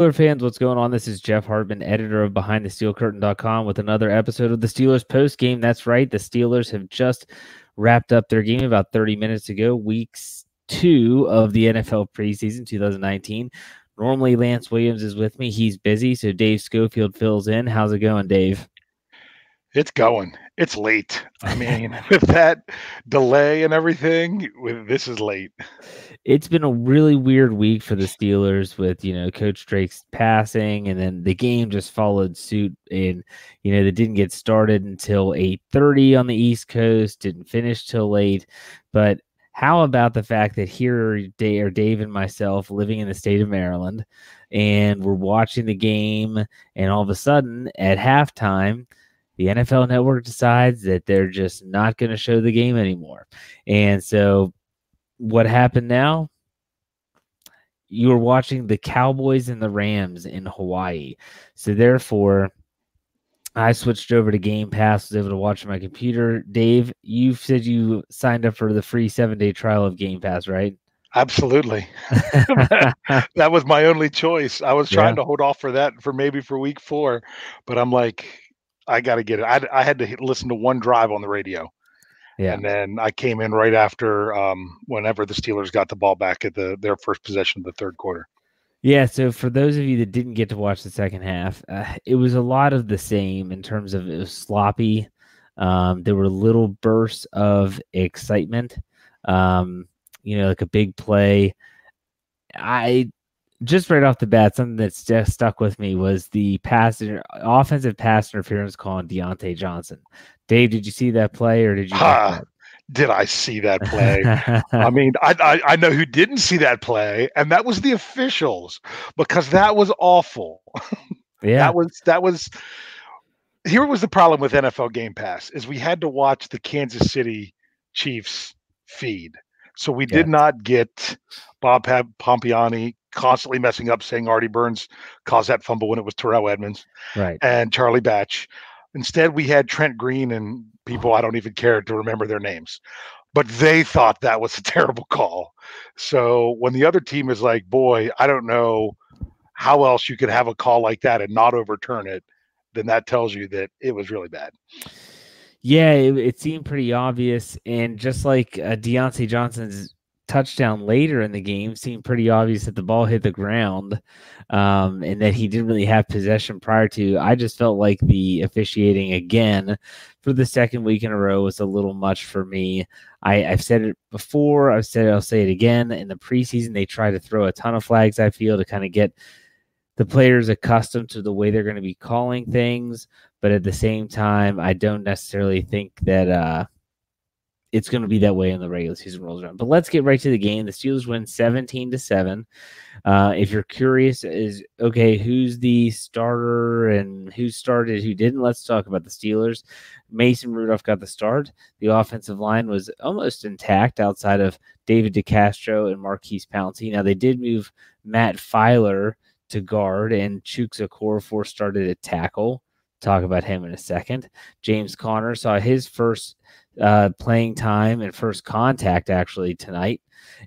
Steeler fans, what's going on? This is Jeff Hartman, editor of BehindTheSteelCurtain.com, with another episode of the Steelers post game. That's right, the Steelers have just wrapped up their game about 30 minutes ago, weeks two of the NFL preseason 2019. Normally, Lance Williams is with me. He's busy, so Dave Schofield fills in. How's it going, Dave? It's going. It's late. I mean, with that delay and everything, with this is late. It's been a really weird week for the Steelers with, you know, Coach Drake's passing and then the game just followed suit and you know, they didn't get started until 8:30 on the East Coast, didn't finish till late. But how about the fact that here are Dave and myself living in the state of Maryland and we're watching the game and all of a sudden at halftime the NFL network decides that they're just not going to show the game anymore. And so what happened now? You were watching the Cowboys and the Rams in Hawaii. So therefore, I switched over to Game Pass, was able to watch on my computer. Dave, you said you signed up for the free seven day trial of Game Pass, right? Absolutely. that was my only choice. I was trying yeah. to hold off for that for maybe for week four, but I'm like, I got to get it. I, I had to listen to one drive on the radio. Yeah. And then I came in right after um, whenever the Steelers got the ball back at the their first possession of the third quarter. Yeah, so for those of you that didn't get to watch the second half, uh, it was a lot of the same in terms of it was sloppy. Um, there were little bursts of excitement, um, you know, like a big play. I just right off the bat, something that's just stuck with me was the pass offensive pass interference call on Diontae Johnson. Dave, did you see that play or did you? Uh, did I see that play? I mean, I, I, I know who didn't see that play, and that was the officials because that was awful. Yeah, that was that was. Here was the problem with NFL Game Pass is we had to watch the Kansas City Chiefs feed. So we yeah. did not get Bob Pompeani constantly messing up, saying Artie Burns caused that fumble when it was Terrell Edmunds right? And Charlie Batch. Instead, we had Trent Green and people I don't even care to remember their names, but they thought that was a terrible call. So when the other team is like, "Boy, I don't know how else you could have a call like that and not overturn it," then that tells you that it was really bad. Yeah, it, it seemed pretty obvious, and just like uh, Diontae Johnson's touchdown later in the game seemed pretty obvious that the ball hit the ground um, and that he didn't really have possession prior to. I just felt like the officiating again for the second week in a row was a little much for me. I, have said it before. I've said it, I'll say it again. In the preseason, they try to throw a ton of flags, I feel, to kind of get the players accustomed to the way they're going to be calling things. But at the same time, I don't necessarily think that uh, it's going to be that way in the regular season rolls around. But let's get right to the game. The Steelers win 17 to 7. Uh, if you're curious, is okay, who's the starter and who started, who didn't? Let's talk about the Steelers. Mason Rudolph got the start. The offensive line was almost intact outside of David DeCastro and Maurkice Pouncey. Now, they did move Matt Feiler to guard, and Chuks Okorafor started at tackle. Talk about him in a second. James Conner saw his first uh, playing time and first contact actually tonight.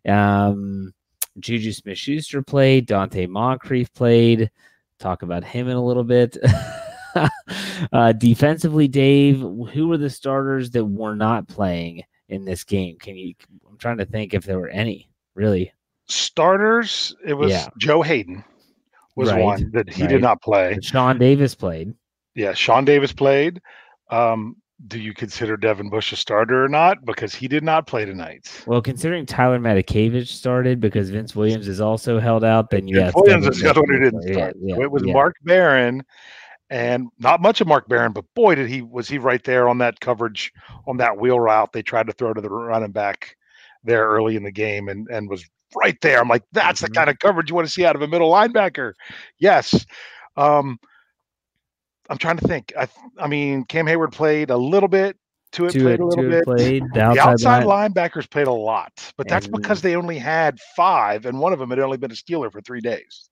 Um, Juju Smith Schuster played, Donte Moncrief played. Talk about him in a little bit. uh, defensively, Dave, who were the starters that were not playing in this game? Can you? I'm trying to think if there were any really. Starters, it was yeah. Joe Haden was right, one that he right. did not play. Sean Davis played. Yeah, Sean Davis played. Um, do you consider Devin Bush a starter or not? Because he did not play tonight. Well, considering Tyler Matakevich started because Vince Williams is also held out, then yes, Williams is the one who didn't start. Yeah, yeah, it was yeah. Mark Barron, and not much of Mark Barron, but boy, did he was he right there on that coverage on that wheel route they tried to throw to the running back there early in the game, and and was right there. I'm like, that's mm-hmm. the kind of coverage you want to see out of a middle linebacker. Yes. Um, I'm trying to think. I I mean, Cam Heyward played a little bit. Tuitt played it, a little bit. Played, the outside, the outside line. linebackers played a lot, but that's and, because they only had five, and one of them had only been a Steeler for three days.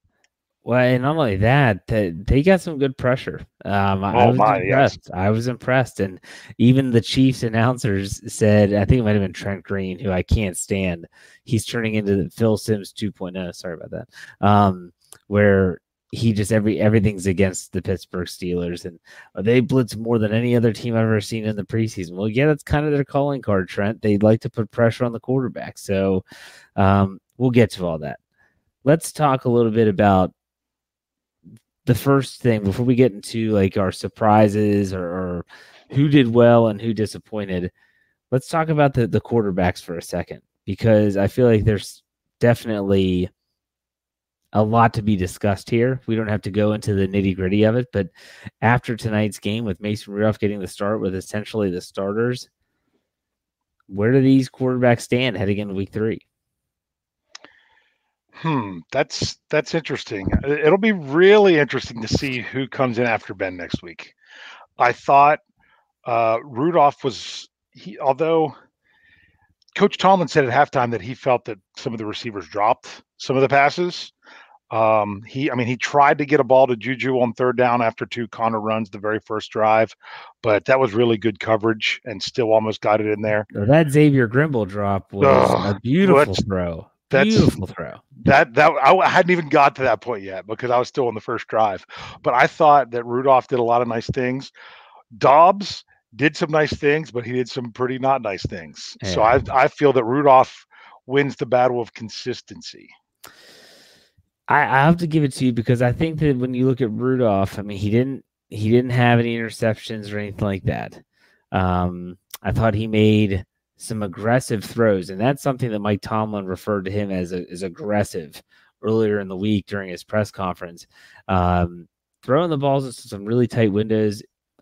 Well, and not only that, they got some good pressure. Um, I oh was my, impressed. Yes. I was impressed, and even the Chiefs announcers said, I think it might have been Trent Green, who I can't stand. He's turning into Phil Simms 2.0. Sorry about that. Um, where he just every everything's against the Pittsburgh Steelers, and they blitz more than any other team I've ever seen in the preseason. Well, yeah, that's kind of their calling card, Trent. They like to put pressure on the quarterback, so um, we'll get to all that. Let's talk a little bit about the first thing before we get into like our surprises or, or who did well and who disappointed. Let's talk about the the quarterbacks for a second because I feel like there's definitely a lot to be discussed here. We don't have to go into the nitty gritty of it, but after tonight's game with Mason Rudolph getting the start with essentially the starters, where do these quarterbacks stand heading into week three? Hmm, that's that's interesting. It'll be really interesting to see who comes in after Ben next week. I thought uh, Rudolph was he, although Coach Tomlin said at halftime that he felt that some of the receivers dropped some of the passes. Um, he, I mean, he tried to get a ball to Juju on third down after two Conner runs the very first drive, but that was really good coverage and still almost got it in there. that Xavier Grimble drop was Ugh, a beautiful throw. That's beautiful throw. That that I hadn't even got to that point yet because I was still on the first drive. But I thought that Rudolph did a lot of nice things. Dobbs did some nice things, but he did some pretty not nice things. Yeah. So I I feel that Rudolph wins the battle of consistency. I, I have to give it to you because I think that when you look at Rudolph, I mean he didn't he didn't have any interceptions or anything like that. Um, I thought he made some aggressive throws, and that's something that Mike Tomlin referred to him as a, as aggressive earlier in the week during his press conference. Um, throwing the balls into some really tight windows.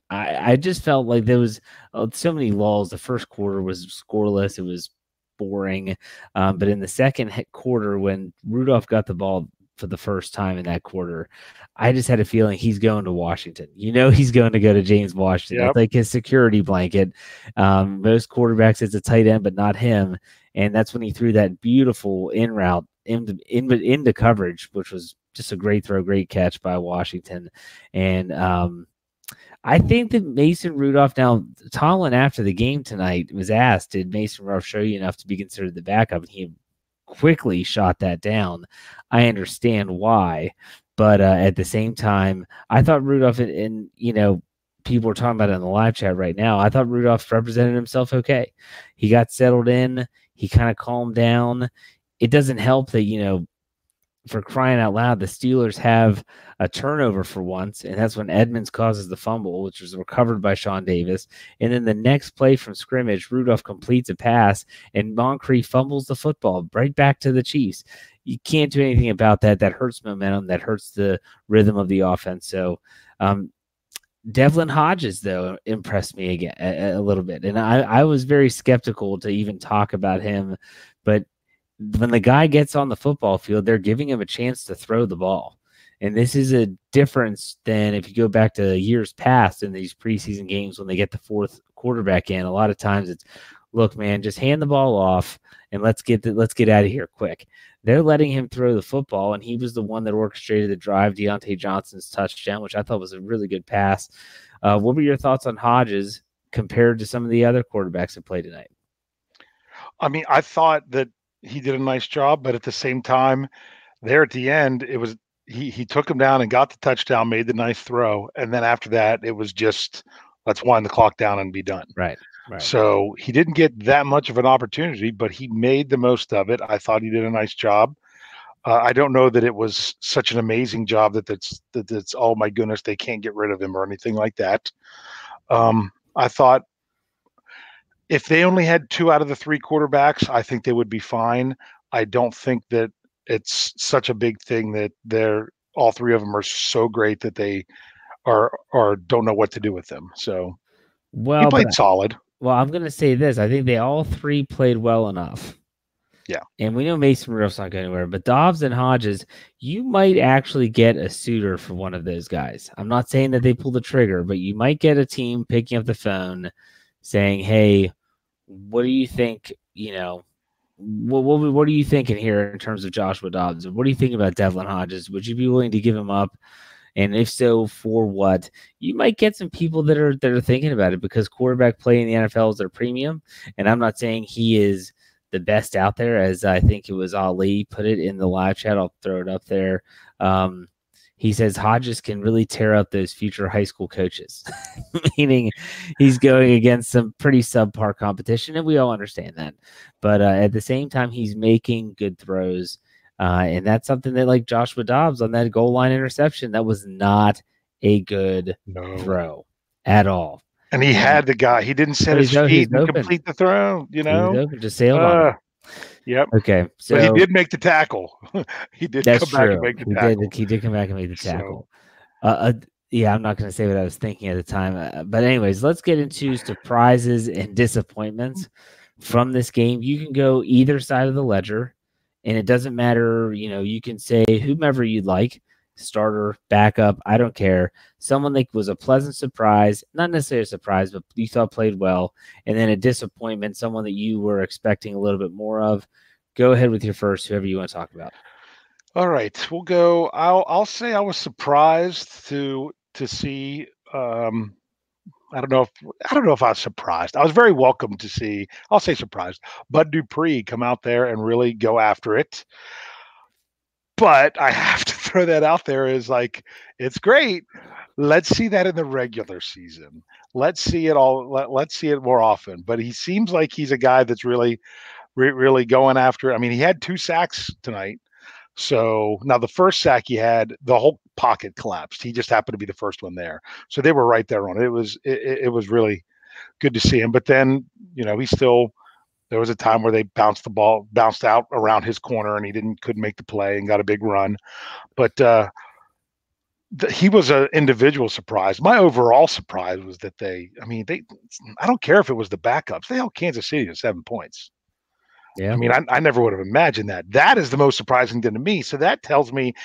I, I just felt like there was uh, so many lulls. The first quarter was scoreless. It was boring. Um, but in the second quarter, when Rudolph got the ball for the first time in that quarter, I just had a feeling he's going to Washington. You know, he's going to go to James Washington. Yep. like his security blanket. Um, most quarterbacks, it's a tight end, but not him. And that's when he threw that beautiful in route into, in, into coverage, which was just a great throw, great catch by Washington. And um, I think that Mason Rudolph, now Tomlin after the game tonight was asked, did Mason Rudolph show you enough to be considered the backup? And he quickly shot that down. I understand why, but uh, at the same time, I thought Rudolph and, and you know people were talking about it in the live chat right now. I thought Rudolph represented himself okay. He got settled in. He kind of calmed down. It doesn't help that you know for crying out loud, the Steelers have a turnover for once, and that's when Edmunds causes the fumble, which was recovered by Sean Davis. And then the next play from scrimmage, Rudolph completes a pass, and Moncrief fumbles the football right back to the Chiefs. You can't do anything about that. That hurts momentum. That hurts the rhythm of the offense. So, um, Devlin Hodges, though, impressed me again a, a little bit, and I, I was very skeptical to even talk about him, but when the guy gets on the football field, they're giving him a chance to throw the ball. And this is a difference than if you go back to years past in these preseason games when they get the fourth quarterback in. A lot of times it's, look, man, just hand the ball off and let's get the, let's get out of here quick. They're letting him throw the football, and he was the one that orchestrated the drive, Diontae Johnson's touchdown, which I thought was a really good pass. Uh, what were your thoughts on Hodges compared to some of the other quarterbacks that played tonight? I mean, I thought that he did a nice job, but at the same time, there at the end, it was he he took him down and got the touchdown, made the nice throw, and then after that, it was just let's wind the clock down and be done. Right. Right. So he didn't get that much of an opportunity, but he made the most of it. I thought he did a nice job. Uh, I don't know that it was such an amazing job that that's that that's oh my goodness they can't get rid of him or anything like that. Um, I thought if they only had two out of the three quarterbacks, I think they would be fine. I don't think that it's such a big thing that they're all three of them are so great that they are or don't know what to do with them. So well, he played solid. Well, I'm going to say this: I think they all three played well enough. Yeah, and we know Mason Rudolph's not going anywhere, but Dobbs and Hodges, you might actually get a suitor for one of those guys. I'm not saying that they pull the trigger, but you might get a team picking up the phone saying, "Hey, what do you think? You know, what, what what are you thinking here in terms of Joshua Dobbs? What do you think about Devlin Hodges? Would you be willing to give him up? And if so, for what? You might get some people that are that are thinking about it because quarterback play in the NFL is their premium. And I'm not saying he is the best out there, as I think it was Ali put it in the live chat. I'll throw it up there. Um, he says Hodges can really tear up those future high school coaches, meaning he's going against some pretty subpar competition, and we all understand that. But uh, at the same time, he's making good throws, uh, and that's something that, like Joshua Dobbs on that goal line interception, that was not a good no. throw at all. And he had the guy; he didn't set his feet and complete the throw. You know, just sailed uh, on. Yep. Okay. So but he did make the tackle. he did that's come true. back and make the he tackle. Did, he did come back and make the tackle. So. Uh, uh, yeah, I'm not going to say what I was thinking at the time. Uh, but, anyways, let's get into surprises and disappointments from this game. You can go either side of the ledger, and it doesn't matter. You know, you can say whomever you'd like starter, backup, I don't care. Someone that was a pleasant surprise, not necessarily a surprise, but you thought played well, and then a disappointment, someone that you were expecting a little bit more of. Go ahead with your first, whoever you want to talk about. All right, we'll go. I'll I'll say I was surprised to to see. Um, I don't know if I don't know if I was surprised. I was very welcome to see. I'll say surprised. Bud Dupree come out there and really go after it. But I have to throw that out there is like it's great. Let's see that in the regular season. Let's see it all. Let, let's see it more often. But he seems like he's a guy that's really, re- really going after. It. I mean, he had two sacks tonight. So now the first sack he had, the whole pocket collapsed. He just happened to be the first one there. So they were right there on it. It was it, it was really good to see him. But then you know he still there was a time where they bounced the ball, bounced out around his corner, and he didn't couldn't make the play and got a big run. But uh, the, he was an individual surprise. My overall surprise was that they, I mean, they, I don't care if it was the backups, they held Kansas City to seven points. Yeah. I mean, I, I never would have imagined that. That is the most surprising thing to me. So that tells me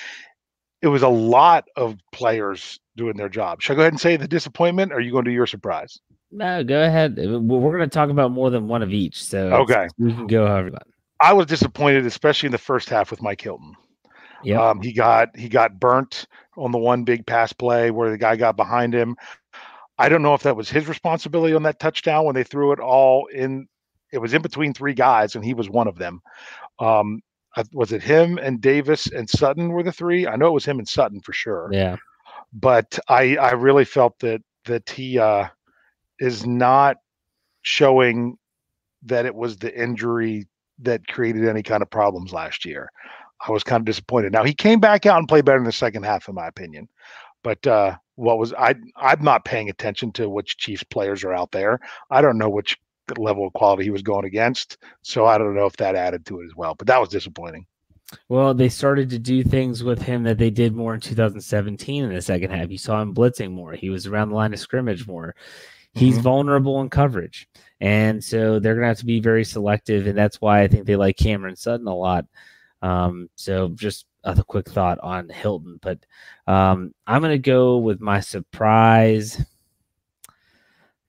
it was a lot of players doing their job. Should I go ahead and say the disappointment? Or are you going to do your surprise? No, go ahead. We're going to talk about more than one of each. So okay, we can go however. I was disappointed, especially in the first half with Mike Hilton. Yeah, um, he got he got burnt on the one big pass play where the guy got behind him. I don't know if that was his responsibility on that touchdown when they threw it all in. It was in between three guys, and he was one of them. Um, was it him and Davis and Sutton were the three? I know it was him and Sutton for sure. Yeah, but I I really felt that that he uh, is not showing that it was the injury that created any kind of problems last year. I was kind of disappointed. Now he came back out and played better in the second half, in my opinion. But uh, what was I? I'm not paying attention to which Chiefs players are out there. I don't know which level of quality he was going against, so I don't know if that added to it as well. But that was disappointing. Well, they started to do things with him that they did more in 2017 in the second half. You saw him blitzing more. He was around the line of scrimmage more he's mm-hmm. vulnerable in coverage. And so they're going to have to be very selective. And that's why I think they like Cameron Sutton a lot. Um, so just a quick thought on Hilton. But um, I'm going to go with my surprise.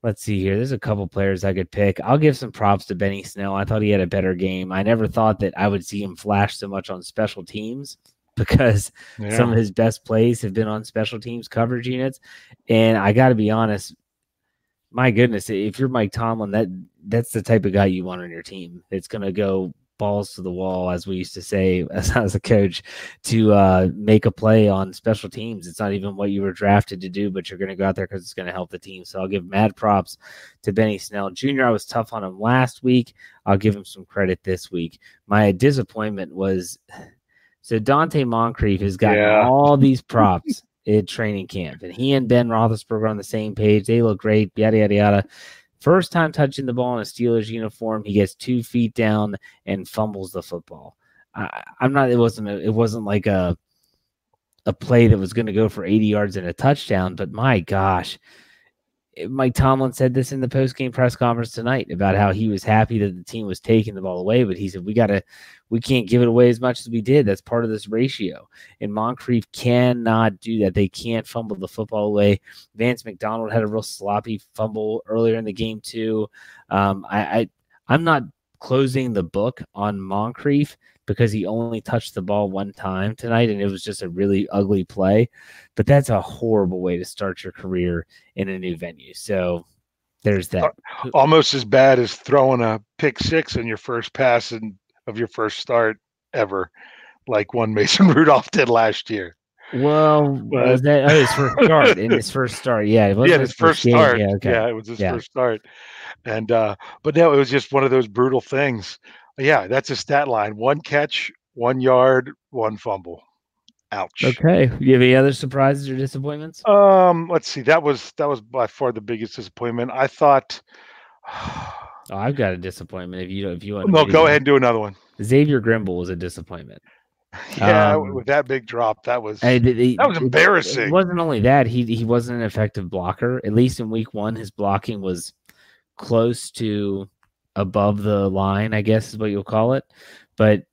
Let's see here. There's a couple players I could pick. I'll give some props to Benny Snell. I thought he had a better game. I never thought that I would see him flash so much on special teams because yeah. some of his best plays have been on special teams coverage units. And I got to be honest, my goodness, if you're Mike Tomlin, that that's the type of guy you want on your team. It's going to go balls to the wall, as we used to say as, as a coach, to uh, make a play on special teams. It's not even what you were drafted to do, but you're going to go out there because it's going to help the team. So I'll give mad props to Benny Snell Jr. I was tough on him last week. I'll give him some credit this week. My disappointment was so Donte Moncrief has got yeah. all these props at training camp. And he and Ben Roethlisberger on the same page. They look great, yada, yada, yada. First time touching the ball in a Steelers uniform, he gets two feet down and fumbles the football. I, am not. It wasn't. It wasn't like a a play that was going to go for 80 yards and a touchdown. But my gosh, Mike Tomlin said this in the post game press conference tonight about how he was happy that the team was taking the ball away, but he said we got to we can't give it away as much as we did. That's part of this ratio. And Moncrief cannot do that. They can't fumble the football away. Vance McDonald had a real sloppy fumble earlier in the game too. Um, I, I I'm not closing the book on Moncrief because he only touched the ball one time tonight and it was just a really ugly play. But that's a horrible way to start your career in a new venue. So there's that. Uh, almost as bad as throwing a pick six in your first pass and of your first start ever, like one Mason Rudolph did last year. Well, but, was that oh, his first start in his first start? Yeah, it was yeah, his, his first start. Yeah, okay. yeah, it was his yeah. first start. And uh, but no, it was just one of those brutal things. Yeah, that's a stat line: one catch, one yard, one fumble. Ouch. Okay. You have any other surprises or disappointments? Um, let's see. That was that was by far the biggest disappointment. I thought. oh, I've got a disappointment. If you if you want. No, go ahead and do another one. Xavier Grimble was a disappointment. Yeah, um, with that big drop, that was I, the, that was embarrassing. It wasn't only that he he wasn't an effective blocker. At least in week one, his blocking was close to above the line, I guess is what you'll call it. But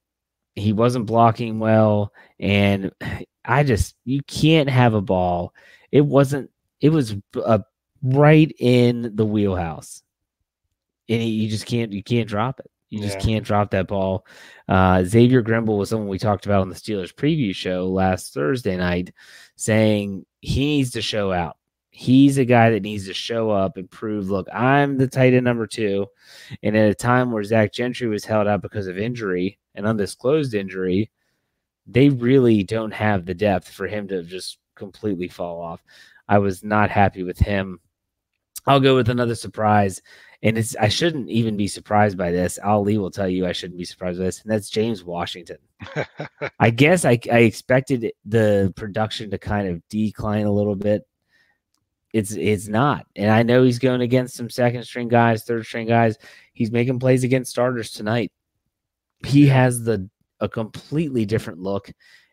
he wasn't blocking well, and I just you can't have a ball. It wasn't. It was uh, right in the wheelhouse, and you just can't. You can't drop it. You just yeah. can't drop that ball. Uh, Xavier Grimble was someone we talked about on the Steelers preview show last Thursday night, saying he needs to show out. He's a guy that needs to show up and prove, look, I'm the tight end number two. And at a time where Zach Gentry was held out because of injury, an undisclosed injury, they really don't have the depth for him to just completely fall off. I was not happy with him. I'll go with another surprise and it's I shouldn't even be surprised by this. Ali will tell you I shouldn't be surprised by this, and that's James Washington. I guess I, I expected the production to kind of decline a little bit. It's it's not, and I know he's going against some second string guys, third string guys. He's making plays against starters tonight. He has the a completely different look,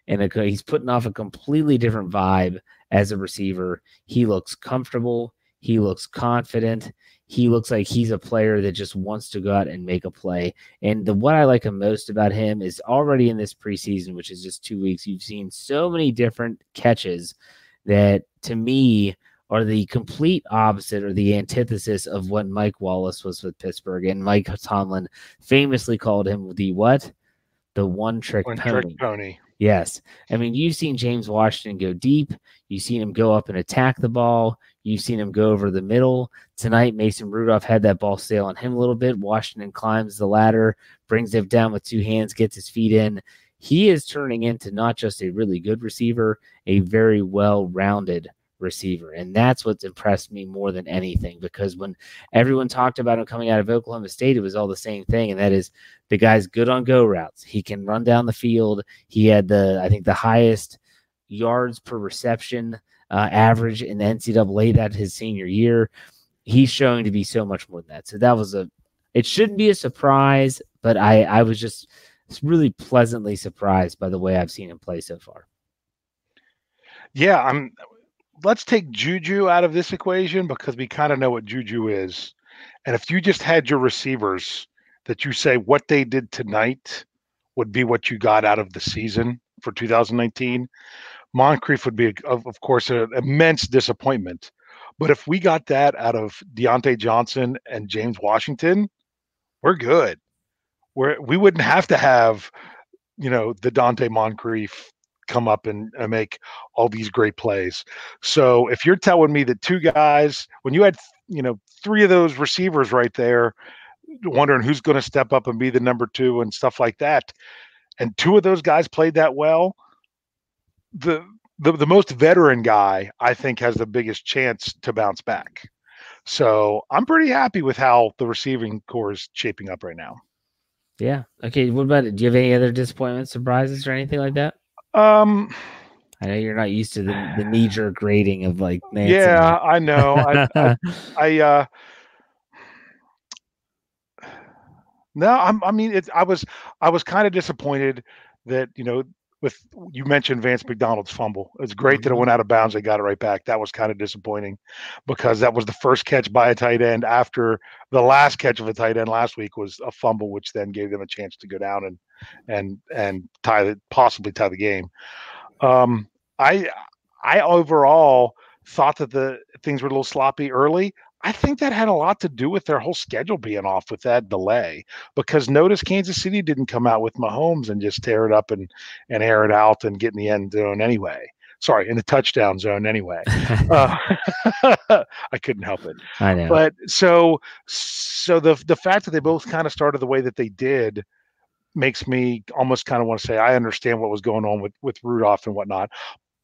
and a, he's putting off a completely different vibe as a receiver. He looks comfortable. He looks confident he looks like he's a player that just wants to go out and make a play. And the what I like the most about him is already in this preseason, which is just two weeks, you've seen so many different catches that to me are the complete opposite or the antithesis of what Mike Wallace was with Pittsburgh. And Mike Tomlin famously called him the what? The one trick pony. Trick pony. Yes. I mean, you've seen James Washington go deep. You've seen him go up and attack the ball. You've seen him go over the middle. Tonight, Mason Rudolph had that ball sail on him a little bit. Washington climbs the ladder, brings it down with two hands, gets his feet in. He is turning into not just a really good receiver, a very well rounded receiver. And that's what's impressed me more than anything because when everyone talked about him coming out of Oklahoma State, it was all the same thing. And that is the guy's good on go routes. He can run down the field. He had the, I think, the highest yards per reception uh, average in the NCAA that his senior year. He's showing to be so much more than that. So that was a, it shouldn't be a surprise, but I, I was just really pleasantly surprised by the way I've seen him play so far. Yeah, I'm let's take Juju out of this equation because we kind of know what Juju is. And if you just had your receivers that you say what they did tonight would be what you got out of the season for 2019, Moncrief would be, of, of course, an immense disappointment. But if we got that out of Diontae Johnson and James Washington, we're good. We're, we wouldn't have to have, you know, the Donte Moncrief come up and, and make all these great plays. So if you're telling me that two guys, when you had you know three of those receivers right there, wondering who's going to step up and be the number two and stuff like that, and two of those guys played that well, the the, the most veteran guy I think has the biggest chance to bounce back. So I'm pretty happy with how the receiving corps is shaping up right now. Yeah. Okay. What about it? Do you have any other disappointments, surprises, or anything like that? Um, I know you're not used to the, the knee jerk rating of like Nancy. Yeah, I know. I, I, I uh no, I'm, I mean, it's, I was, I was kind of disappointed that, you know, with you mentioned Vance McDonald's fumble. It's great mm-hmm. that it mm-hmm. went out of bounds. They got it right back. That was kind of disappointing because that was the first catch by a tight end after the last catch of a tight end last week was a fumble, which then gave them a chance to go down and and and tie the possibly tie the game. Um, I I overall thought that the things were a little sloppy early. I think that had a lot to do with their whole schedule being off with that delay. Because notice Kansas City didn't come out with Mahomes and just tear it up and and air it out and get in the end zone anyway. Sorry, in the touchdown zone anyway. uh, I couldn't help it. I know. But so so the the fact that they both kind of started the way that they did makes me almost kind of want to say I understand what was going on with with Rudolph and whatnot.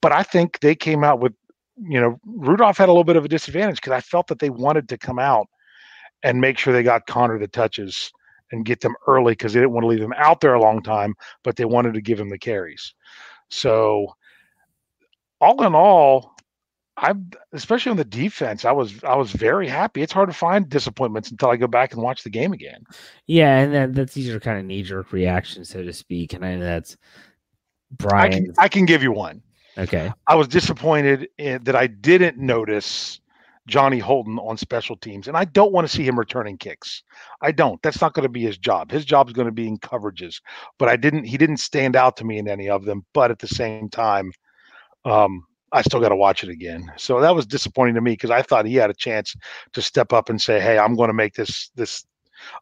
but I think they came out with, you know, Rudolph had a little bit of a disadvantage because I felt that they wanted to come out and make sure they got Conner the touches and get them early because they didn't want to leave them out there a long time, but they wanted to give him the carries. So, all in all, I especially on the defense, I was I was very happy. It's hard to find disappointments until I go back and watch the game again. Yeah, and that, that's these are kind of knee jerk reactions, so to speak, and I know that's Brian. I can, I can give you one. Okay, I was disappointed in, that I didn't notice Johnny Holton on special teams, and I don't want to see him returning kicks. I don't. That's not going to be his job. His job is going to be in coverages. But I didn't. He didn't stand out to me in any of them. But at the same time, um, I still got to watch it again. So that was disappointing to me because I thought he had a chance to step up and say, "Hey, I'm going to make this this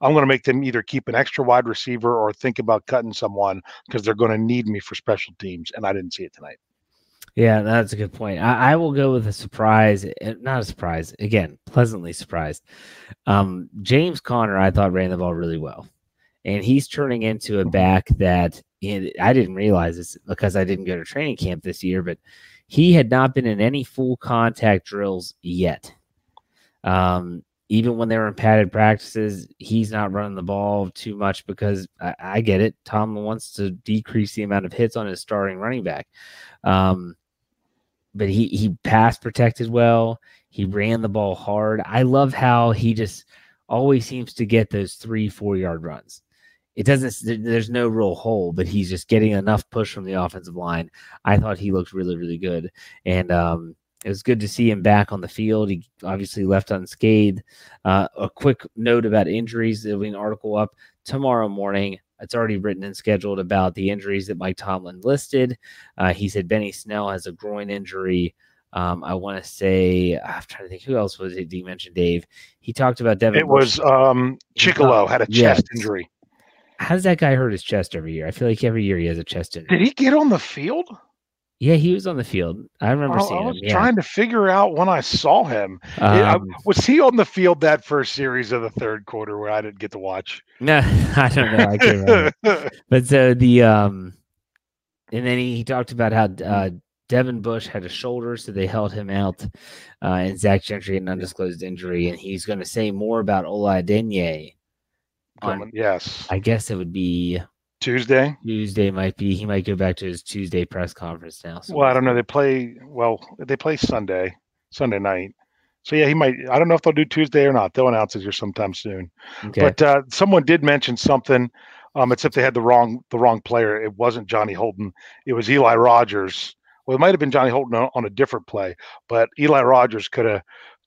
I'm going to make them either keep an extra wide receiver or think about cutting someone because they're going to need me for special teams." And I didn't see it tonight. Yeah, that's a good point. I, I, will go with a surprise, eh, not a surprise. Again, pleasantly surprised. Um, James Conner, I thought ran the ball really well, and he's turning into a back that I didn't realize this because I didn't go to training camp this year, but he had not been in any full contact drills yet. Um, even when they were in padded practices, he's not running the ball too much because I, I, get it. Tomlin wants to decrease the amount of hits on his starting running back. Um, but he he pass protected well. He ran the ball hard. I love how he just always seems to get those three four yard runs. It doesn't there's no real hole but he's just getting enough push from the offensive line. I thought he looked really really good. And um, it was good to see him back on the field. He obviously left unscathed. Uh, a quick note about injuries there'll be an article up tomorrow morning it's already written and scheduled about the injuries that mike tomlin listed uh, he said benny snell has a groin injury um, I want to say I'm trying to think who else was it. You mentioned Dave. He talked about Devin. It Bush. was um, Chickillo had a chest yes. injury. How does that guy hurt his chest every year? I feel like every year he has a chest injury. Did he get on the field? Yeah, he was on the field. I remember seeing him. I was him. Yeah. trying to figure out when I saw him. Um, was he on the field that first series of the third quarter where I didn't get to watch? No, I don't know. I can't remember. but so the um, and then he, he talked about how uh, Devin Bush had a shoulder, so they held him out, uh, and Zach Gentry had an undisclosed injury, and he's going to say more about Ola Adeniyi on, yes. I guess it would be Tuesday. Tuesday might be. He might go back to his Tuesday press conference now. So well, I don't know. They play well. They play Sunday, Sunday night. So yeah, he might. I don't know if they'll do Tuesday or not. They'll announce it here sometime soon. Okay. But uh, someone did mention something. Um, except they had the wrong the wrong player. It wasn't Johnny Holton. It was Eli Rogers. Well, it might have been Johnny Holton on, on a different play, but Eli Rogers could have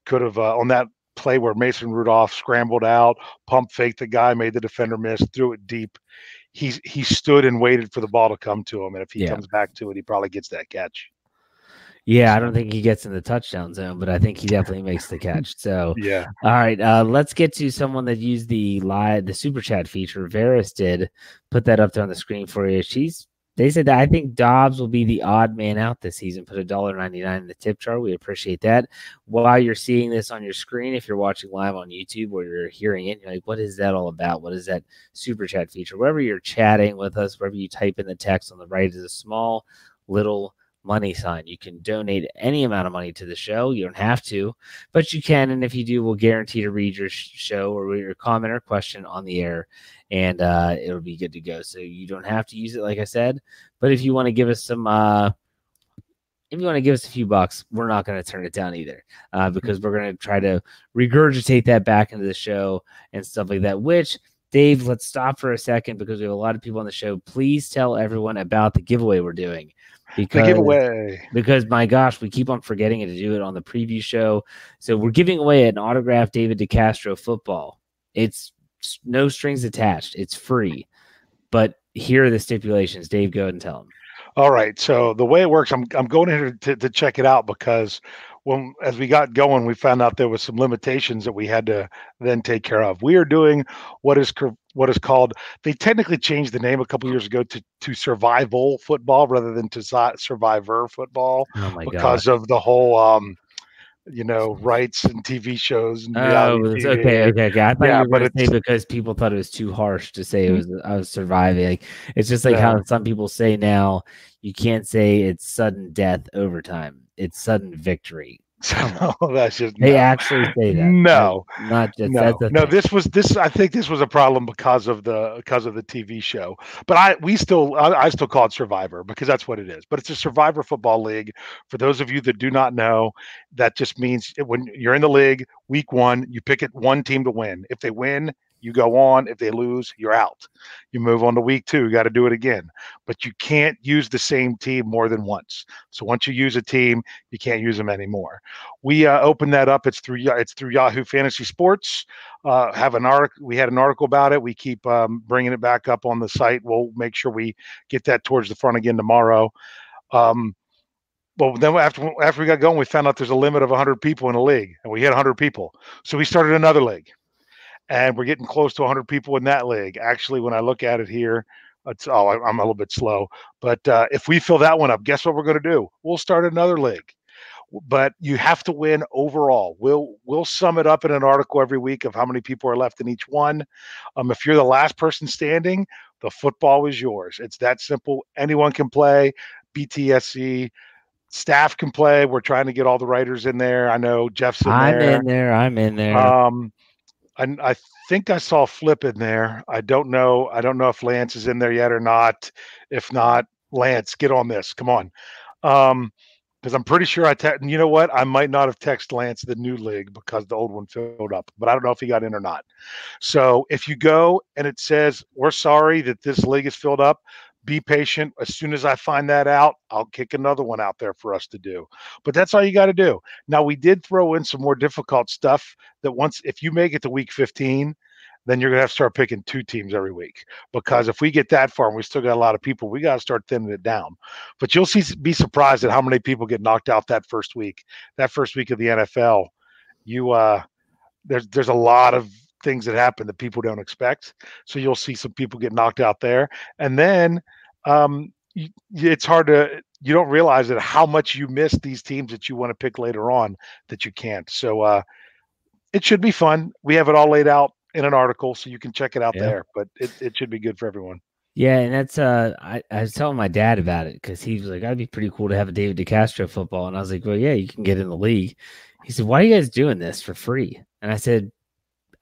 could have uh, on that play where Mason Rudolph scrambled out, pump faked the guy, made the defender miss, threw it deep. He he stood and waited for the ball to come to him, and if he yeah. comes back to it, he probably gets that catch. Yeah, I don't think he gets in the touchdown zone, but I think he definitely makes the catch. So yeah. All right, uh, let's get to someone that used the live the super chat feature. Varys did put that up there on the screen for you. She's they said that I think Dobbs will be the odd man out this season. Put a dollar ninety nine in the tip jar. We appreciate that. While you're seeing this on your screen, if you're watching live on YouTube or you're hearing it, you're like, "What is that all about? What is that super chat feature?" Wherever you're chatting with us, wherever you type in the text on the right is a small little money sign. You can donate any amount of money to the show. You don't have to, but you can. And if you do, we'll guarantee to read your show or your comment or question on the air, and uh, it'll be good to go. So you don't have to use it, like I said. But if you want to give us some, uh, if you want to give us a few bucks, we're not going to turn it down either, uh, because we're going to try to regurgitate that back into the show and stuff like that. Which Dave, let's stop for a second because we have a lot of people on the show. Please tell everyone about the giveaway we're doing. Because, the giveaway. Because my gosh, we keep on forgetting to do it on the preview show. So we're giving away an autographed David DeCastro football. It's no strings attached. It's free. But here are the stipulations. Dave, go ahead and tell them. All right. So the way it works, I'm I'm going here to, to check it out because when as we got going, we found out there was some limitations that we had to then take care of. We are doing what is what is called. They technically changed the name a couple years ago to to survival football rather than to survivor football oh because God. of the whole um, you know, rights and TV shows. And oh, okay, okay, okay. I thought yeah, you were going to say because people thought it was too harsh to say it mm-hmm. was I was surviving. Like, it's just like yeah. how some people say now, you can't say it's sudden death overtime. It's sudden victory. No, that's just they no. actually say that. No, not just no. no, this was this. I think this was a problem because of the because of the TV show. But I we still I, I, still call it Survivor because that's what it is. But it's a Survivor football league. For those of you that do not know, that just means when you're in the league, week one, you pick it one team to win. If they win, you go on. If they lose, you're out. You move on to week two. You got to do it again. But you can't use the same team more than once. So once you use a team, you can't use them anymore. We uh, open that up. It's through it's through Yahoo Fantasy Sports. Uh, have an article. We had an article about it. We keep um, bringing it back up on the site. We'll make sure we get that towards the front again tomorrow. Um, well, then after after we got going, we found out there's a limit of 100 people in a league, and we hit 100 people. So we started another league and we're getting close to 100 people in that league. Actually, when I look at it here, it's oh, I'm a little bit slow. But uh, if we fill that one up, guess what we're going to do? We'll start another league. But you have to win overall. We'll we'll sum it up in an article every week of how many people are left in each one. Um, if you're the last person standing, the football is yours. It's that simple. Anyone can play. BTSC staff can play. We're trying to get all the writers in there. I know Jeff's in I'm there. in there. I'm in there. Um, I, I think I saw Flip in there. I don't know. I don't know if Lance is in there yet or not. If not, Lance, get on this. Come on. Um, because I'm pretty sure I te- you know what I might not have texted Lance the new league because the old one filled up, but I don't know if he got in or not. So if you go and it says we're sorry that this league is filled up, be patient. As soon as I find that out, I'll kick another one out there for us to do. But that's all you got to do. Now, we did throw in some more difficult stuff that once, if you make it to week 15, then you're going to have to start picking two teams every week. Because if we get that far and we still got a lot of people, we got to start thinning it down. But you'll see, be surprised at how many people get knocked out that first week. That first week of the NFL, you, uh, there's there's a lot of things that happen that people don't expect. So you'll see some people get knocked out there, and then um, it's hard to you don't realize that how much you miss these teams that you want to pick later on that you can't. So uh, it should be fun. We have it all laid out in an article, so you can check it out yeah. there. But it, it should be good for everyone. Yeah, and that's uh, I, I was telling my dad about it because he was like, "That'd be pretty cool to have a David DeCastro football," and I was like, "Well, yeah, you can get in the league." He said, "Why are you guys doing this for free?" And I said,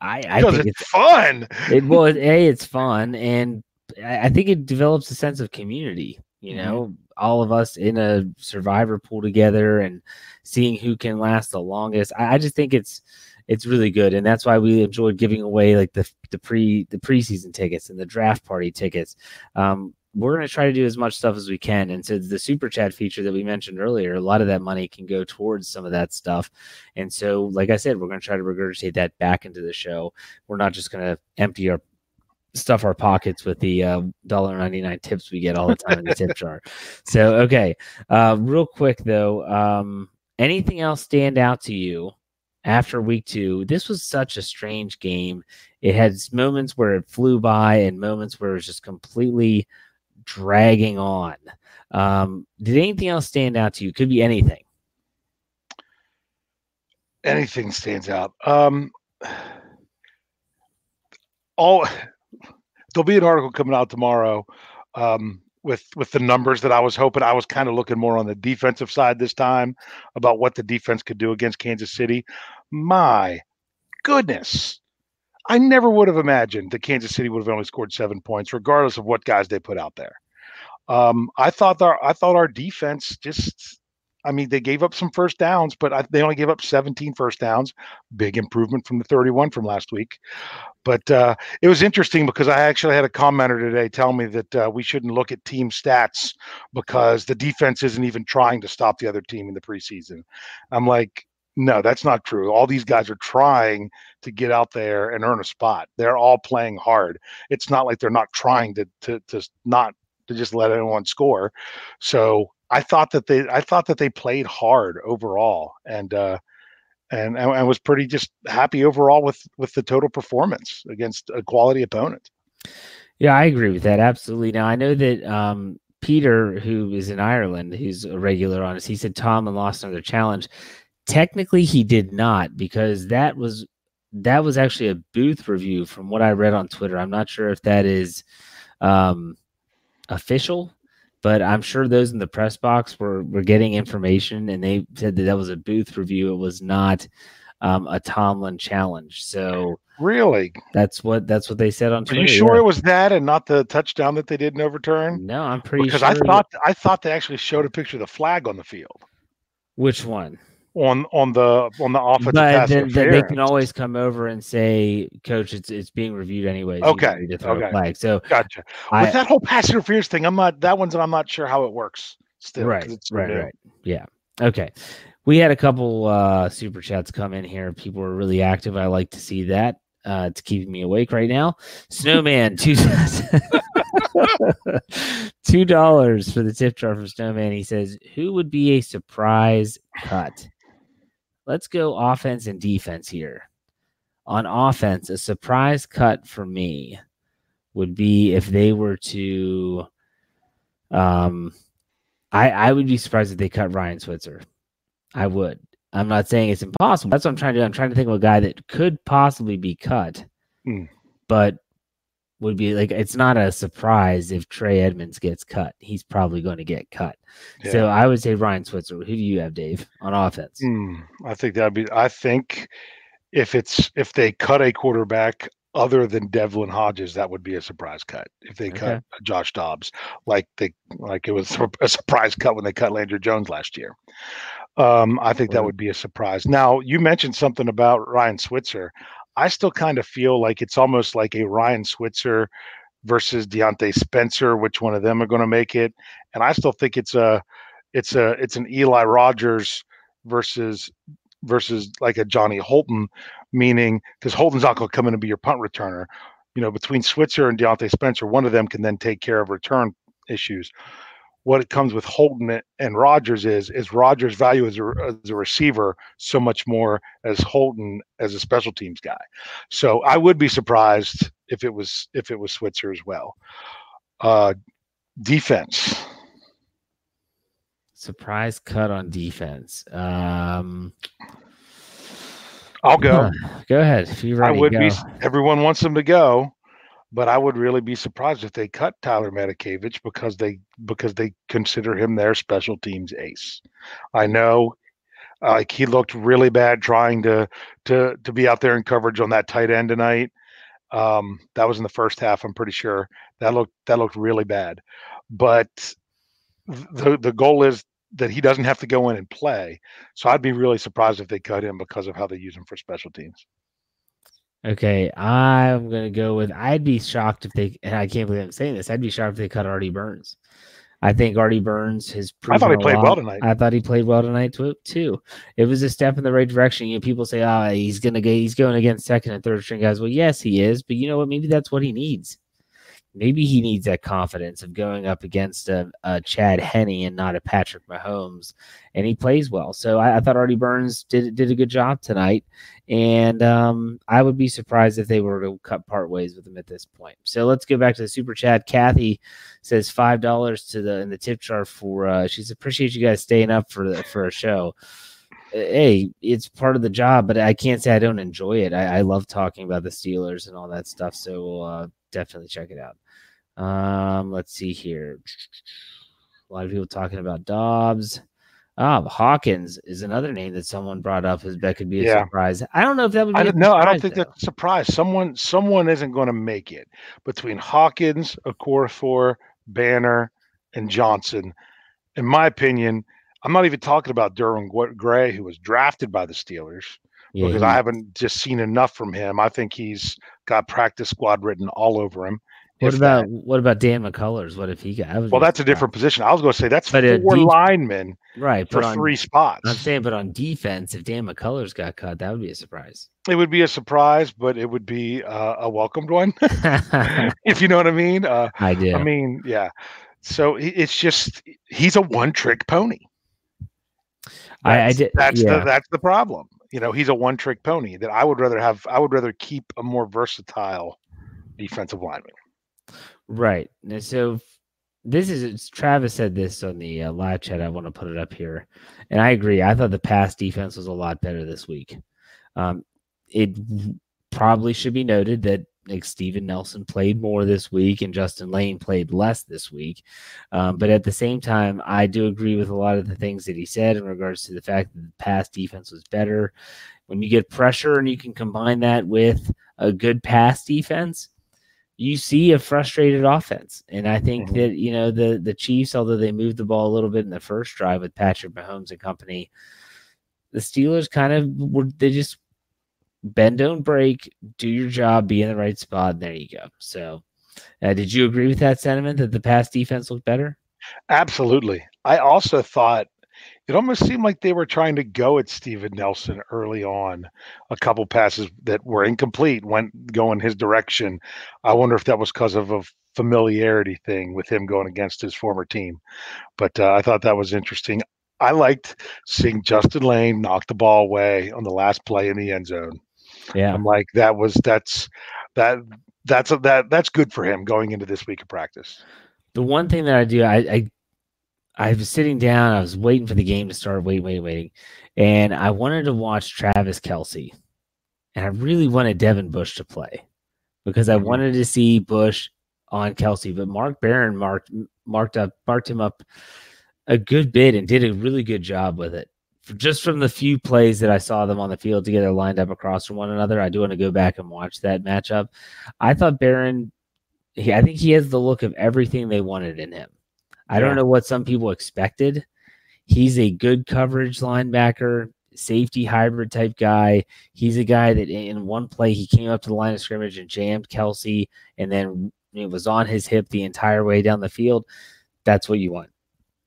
I, I think it's, it's fun. It well, a it's fun, and I think it develops a sense of community. You mm-hmm. know, mm-hmm. all of us in a survivor pool together and seeing who can last the longest. I, I just think it's it's really good, and that's why we enjoyed giving away like the the pre the preseason tickets and the draft party tickets. Um, we're going to try to do as much stuff as we can. And so the super chat feature that we mentioned earlier, a lot of that money can go towards some of that stuff. And so, like I said, we're going to try to regurgitate that back into the show. We're not just going to empty our stuff our pockets with the uh, dollar uh, ninety nine tips we get all the time in the tip jar. So okay, uh, real quick though, um, anything else stand out to you after week two? This was such a strange game. It had moments where it flew by and moments where it was just completely dragging on. Um, did anything else stand out to you? Could be anything. Anything stands out. Um, all there'll be an article coming out tomorrow um, with with the numbers that I was hoping. I was kind of looking more on the defensive side this time about what the defense could do against Kansas City. My goodness, I never would have imagined that Kansas City would have only scored seven points, regardless of what guys they put out there. Um, I thought our I thought our defense just I mean, they gave up some first downs, but I, they only gave up 17 first downs. Big improvement from the 31 from last week. But uh, it was interesting because I actually had a commenter today tell me that uh, we shouldn't look at team stats because the defense isn't even trying to stop the other team in the preseason. I'm like, no, that's not true. All these guys are trying to get out there and earn a spot. They're all playing hard. It's not like they're not trying to to to not to just let anyone score. So I thought that they I thought that they played hard overall and uh and I was pretty just happy overall with with the total performance against a quality opponent. Yeah, I agree with that absolutely. Now I know that um Peter, who is in Ireland, who's a regular on us, he said Tomlin lost another challenge technically he did not because that was that was actually a booth review from what I read on Twitter. I'm not sure if that is um, official, but I'm sure those in the press box were were getting information, and they said that that was a booth review. It was not um, a Tomlin challenge. So really, that's what that's what they said on Twitter. Are you sure yeah. it was that and not the touchdown that they didn't overturn? No, I'm pretty because sure I thought I thought they actually showed a picture of the flag on the field. Which one? On on the on the offensive but then, then they can always come over and say, "Coach, it's it's being reviewed anyways." Okay, to throw okay. a flag. So gotcha. I, With that whole pass interference thing, I'm not that one's I'm not sure how it works. Still, right, right, right. Yeah. Okay. We had a couple uh, super chats come in here. People were really active. I like to see that. Uh, it's keeping me awake right now. Snowman, two two dollars for the tip jar from Snowman. He says, "Who would be a surprise cut?" Let's go offense and defense here. On offense, a surprise cut for me would be if they were to um I I would be surprised if they cut Ryan Switzer. I would. I'm not saying it's impossible. That's what I'm trying to do. I'm trying to think of a guy that could possibly be cut, mm. but would be like it's not a surprise if Trey Edmunds gets cut. He's probably going to get cut. Yeah. So I would say Ryan Switzer. Who do you have, Dave, on offense? Mm, I think that'd be. I think if it's if they cut a quarterback other than Devlin Hodges, that would be a surprise cut. If they okay. cut Josh Dobbs, like they like it was a surprise cut when they cut Landry Jones last year. Um, I think that would be a surprise. Now you mentioned something about Ryan Switzer. I still kind of feel like it's almost like a Ryan Switzer versus Diontae Spencer. Which one of them are going to make it? And I still think it's a, it's a, it's an Eli Rogers versus versus like a Johnny Holton, meaning because Holton's not going to come in and be your punt returner. You know, between Switzer and Diontae Spencer, one of them can then take care of return issues what it comes with Holton and Rogers is is Rogers' value as a, as a receiver so much more as Holton as a special teams guy. So I would be surprised if it was if it was Switzer as well. Uh, defense. Surprise cut on defense. Um, I'll go. Go ahead. If ready, I would go. be. Everyone wants them to go but I would really be surprised if they cut Tyler Matakevich because they because they consider him their special teams ace. I know uh, like he looked really bad trying to to to be out there in coverage on that tight end tonight. Um, that was in the first half. I'm pretty sure that looked that looked really bad. But the the goal is that he doesn't have to go in and play. So I'd be really surprised if they cut him because of how they use him for special teams. Okay, I'm gonna go with. I'd be shocked if they. And I can't believe I'm saying this. I'd be shocked if they cut Artie Burns. I think Artie Burns has. I thought he played lot. well tonight. I thought he played well tonight too. It was a step in the right direction. You know, people say, "Ah, oh, he's gonna get, he's going against second and third string guys." Well, yes, he is, but you know what? Maybe that's what he needs maybe he needs that confidence of going up against a, a Chad Henne and not a Patrick Mahomes, and he plays well. So I, I thought Artie Burns did did a good job tonight, and um, I would be surprised if they were to cut part ways with him at this point. So let's go back to the super chat. Kathy says five dollars to the in the tip jar for uh, she's appreciate you guys staying up for the, for a show hey, it's part of the job, but I can't say I don't enjoy it. I, I love talking about the Steelers and all that stuff. So we'll uh, definitely check it out. Um, let's see here. A lot of people talking about Dobbs. Ah, Hawkins is another name that someone brought up as that could be a yeah. surprise. I don't know if that would be. I no, I don't think though. that's a surprise. Someone, someone isn't going to make it between Hawkins, Okorafor, Banner, and Johnson. In my opinion, I'm not even talking about Derwin Gray, who was drafted by the Steelers, yeah, because I haven't just seen enough from him. I think he's got practice squad written all over him. What about that. what about Dan McCullers? What if he got? Well, that's a different position. I was going to say that's but four def- linemen, right? For on, three spots. I'm saying, but on defense, if Dan McCullers got cut, that would be a surprise. It would be a surprise, but it would be uh, a welcomed one, if you know what I mean. Uh, I do. I mean, yeah. So it's just he's a one-trick pony. I, I, did. That's yeah. the that's the problem. You know, he's a one-trick pony. That I would rather have. I would rather keep a more versatile defensive lineman. Right. And so this is Travis said this on the uh, live chat. I want to put it up here, and I agree. I thought the pass defense was a lot better this week. Um, it probably should be noted that like Steven Nelson played more this week and Justin Layne played less this week. Um, but at the same time, I do agree with a lot of the things that he said in regards to the fact that the pass defense was better. When you get pressure and you can combine that with a good pass defense, you see a frustrated offense. And I think mm-hmm. that, you know, the the Chiefs, although they moved the ball a little bit in the first drive with Patrick Mahomes and company, the Steelers kind of were they just bend don't break, do your job, be in the right spot, and there you go. So uh, did you agree with that sentiment that the pass defense looked better? Absolutely. I also thought it almost seemed like they were trying to go at Steven Nelson early on. A couple passes that were incomplete went going his direction. I wonder if that was because of a familiarity thing with him going against his former team. But uh, I thought that was interesting. I liked seeing Justin Layne knock the ball away on the last play in the end zone. Yeah, I'm like that was that's that that's a, that that's good for him going into this week of practice. The one thing that I do, I, I I was sitting down, I was waiting for the game to start, waiting, waiting, waiting. And I wanted to watch Travis Kelce. And I really wanted Devin Bush to play because I mm-hmm. wanted to see Bush on Kelce. But Mark Barron marked marked up marked him up a good bit and did a really good job with it. Just from the few plays that I saw them on the field together lined up across from one another, I do want to go back and watch that matchup. I thought Barron, he, I think he has the look of everything they wanted in him. I don't know what some people expected. He's a good coverage linebacker, safety hybrid type guy. He's a guy that in one play he came up to the line of scrimmage and jammed Kelce, and then it was on his hip the entire way down the field. That's what you want.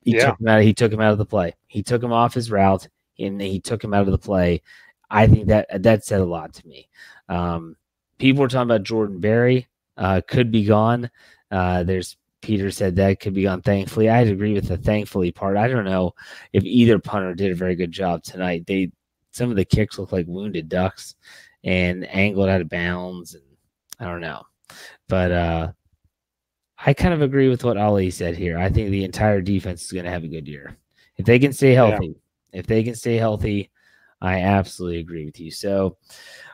He yeah. took him out. He took him out of the play. He took him off his route, and he took him out of the play. I think that that said a lot to me. Um, people were talking about Jordan Berry uh, could be gone. Uh, there's Peter said that could be on thankfully. I'd agree with the thankfully part. I don't know if either punter did a very good job tonight. They some of the kicks look like wounded ducks and angled out of bounds and I don't know. But uh I kind of agree with what Ali said here. I think the entire defense is going to have a good year. If they can stay healthy, yeah. if they can stay healthy, I absolutely agree with you. So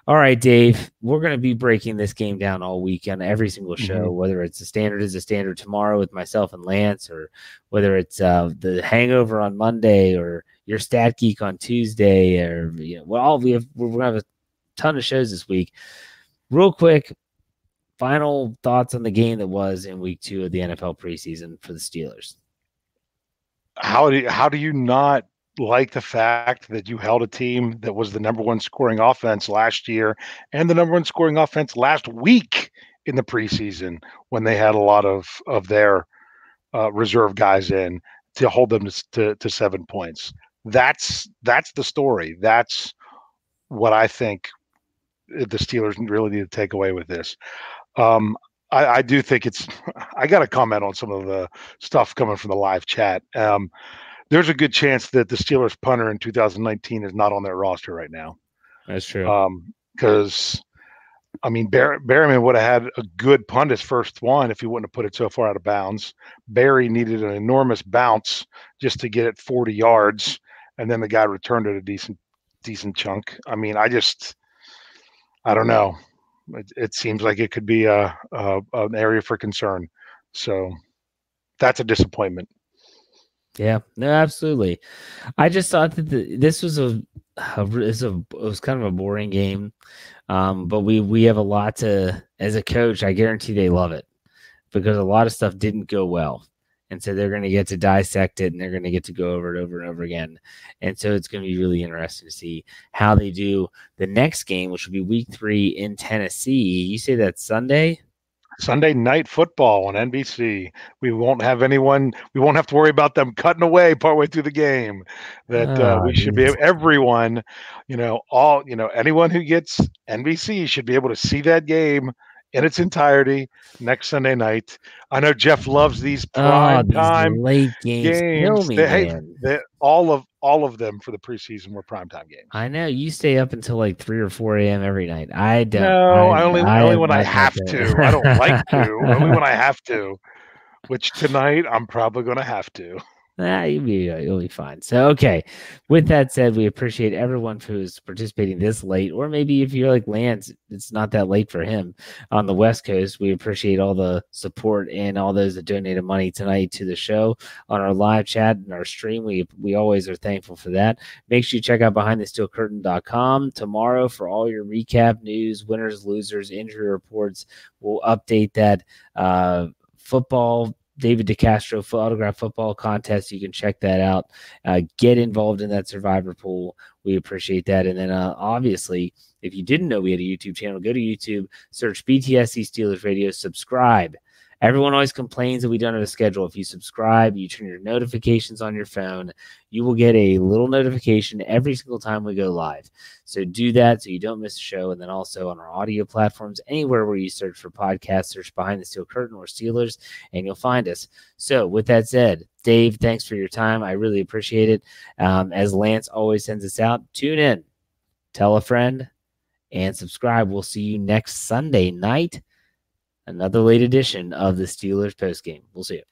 all right, Dave, we're going to be breaking this game down all weekend, every single show, mm-hmm. whether it's a standard is a standard tomorrow with myself and Lance, or whether it's uh, the hangover on Monday or your stat geek on Tuesday, or, you know, well, all we have, we're going to have a ton of shows this week. Real quick, final thoughts on the game that was in week two of the NFL preseason for the Steelers. How do you, how do you not like the fact that you held a team that was the number one scoring offense last year and the number one scoring offense last week in the preseason when they had a lot of of their uh, reserve guys in to hold them to, to, to seven points. That's that's the story. That's what I think the Steelers really need to take away with this. Um, I, I, do think it's. I got to comment on some of the stuff coming from the live chat. Um, there's a good chance that the Steelers punter in 2019 is not on their roster right now. That's true. Um, because I mean, Bar- Berryman would have had a good punt his first one if he wouldn't have put it so far out of bounds. Berry needed an enormous bounce just to get it 40 yards, and then the guy returned it a decent, decent chunk. I mean, I just, I don't know. It, it seems like it could be a, a an area for concern. So that's a disappointment. Yeah, no, absolutely. I just thought that the, this was a, a, a it was kind of a boring game, um, but we we have a lot to as a coach. I guarantee they love it because a lot of stuff didn't go well, and so they're going to get to dissect it and they're going to get to go over it over and over again, and so it's going to be really interesting to see how they do the next game, which will be Week Three in Tennessee. You say that Sunday? Sunday night football on NBC. We won't have anyone. We won't have to worry about them cutting away partway through the game. That uh, we should be everyone, you know, all you know, anyone who gets NBC should be able to see that game in its entirety next Sunday night. I know Jeff loves these prime oh, these time late games. games. Me, they, hey, they, all of all of them for the preseason were primetime games. I know you stay up until like three or four a.m. every night. I don't. No, I, I only I only when I have to. I don't like to. only when I have to. Which tonight I'm probably going to have to. Ah, you'll be you'll be fine. So okay. With that said, we appreciate everyone who's participating this late, or maybe if you're like Lance, it's not that late for him on the West Coast. We appreciate all the support and all those that donated money tonight to the show on our live chat and our stream. We we always are thankful for that. Make sure you check out behindthesteelcurtain.com tomorrow for all your recap news, winners, losers, injury reports. We'll update that uh, football David DeCastro autograph football contest. You can check that out. Uh, get involved in that survivor pool. We appreciate that. And then uh, obviously, if you didn't know we had a YouTube channel, go to YouTube, search BTSC Steelers Radio, subscribe Everyone always complains that we don't have a schedule. If you subscribe, you turn your notifications on your phone, you will get a little notification every single time we go live. So do that so you don't miss a show. And then also on our audio platforms, anywhere where you search for podcasts, search Behind the Steel Curtain or Steelers, and you'll find us. So with that said, Dave, thanks for your time. I really appreciate it. Um, as Lance always sends us out, tune in, tell a friend, and subscribe. We'll see you next Sunday night another late edition of the Steelers postgame. We'll see you.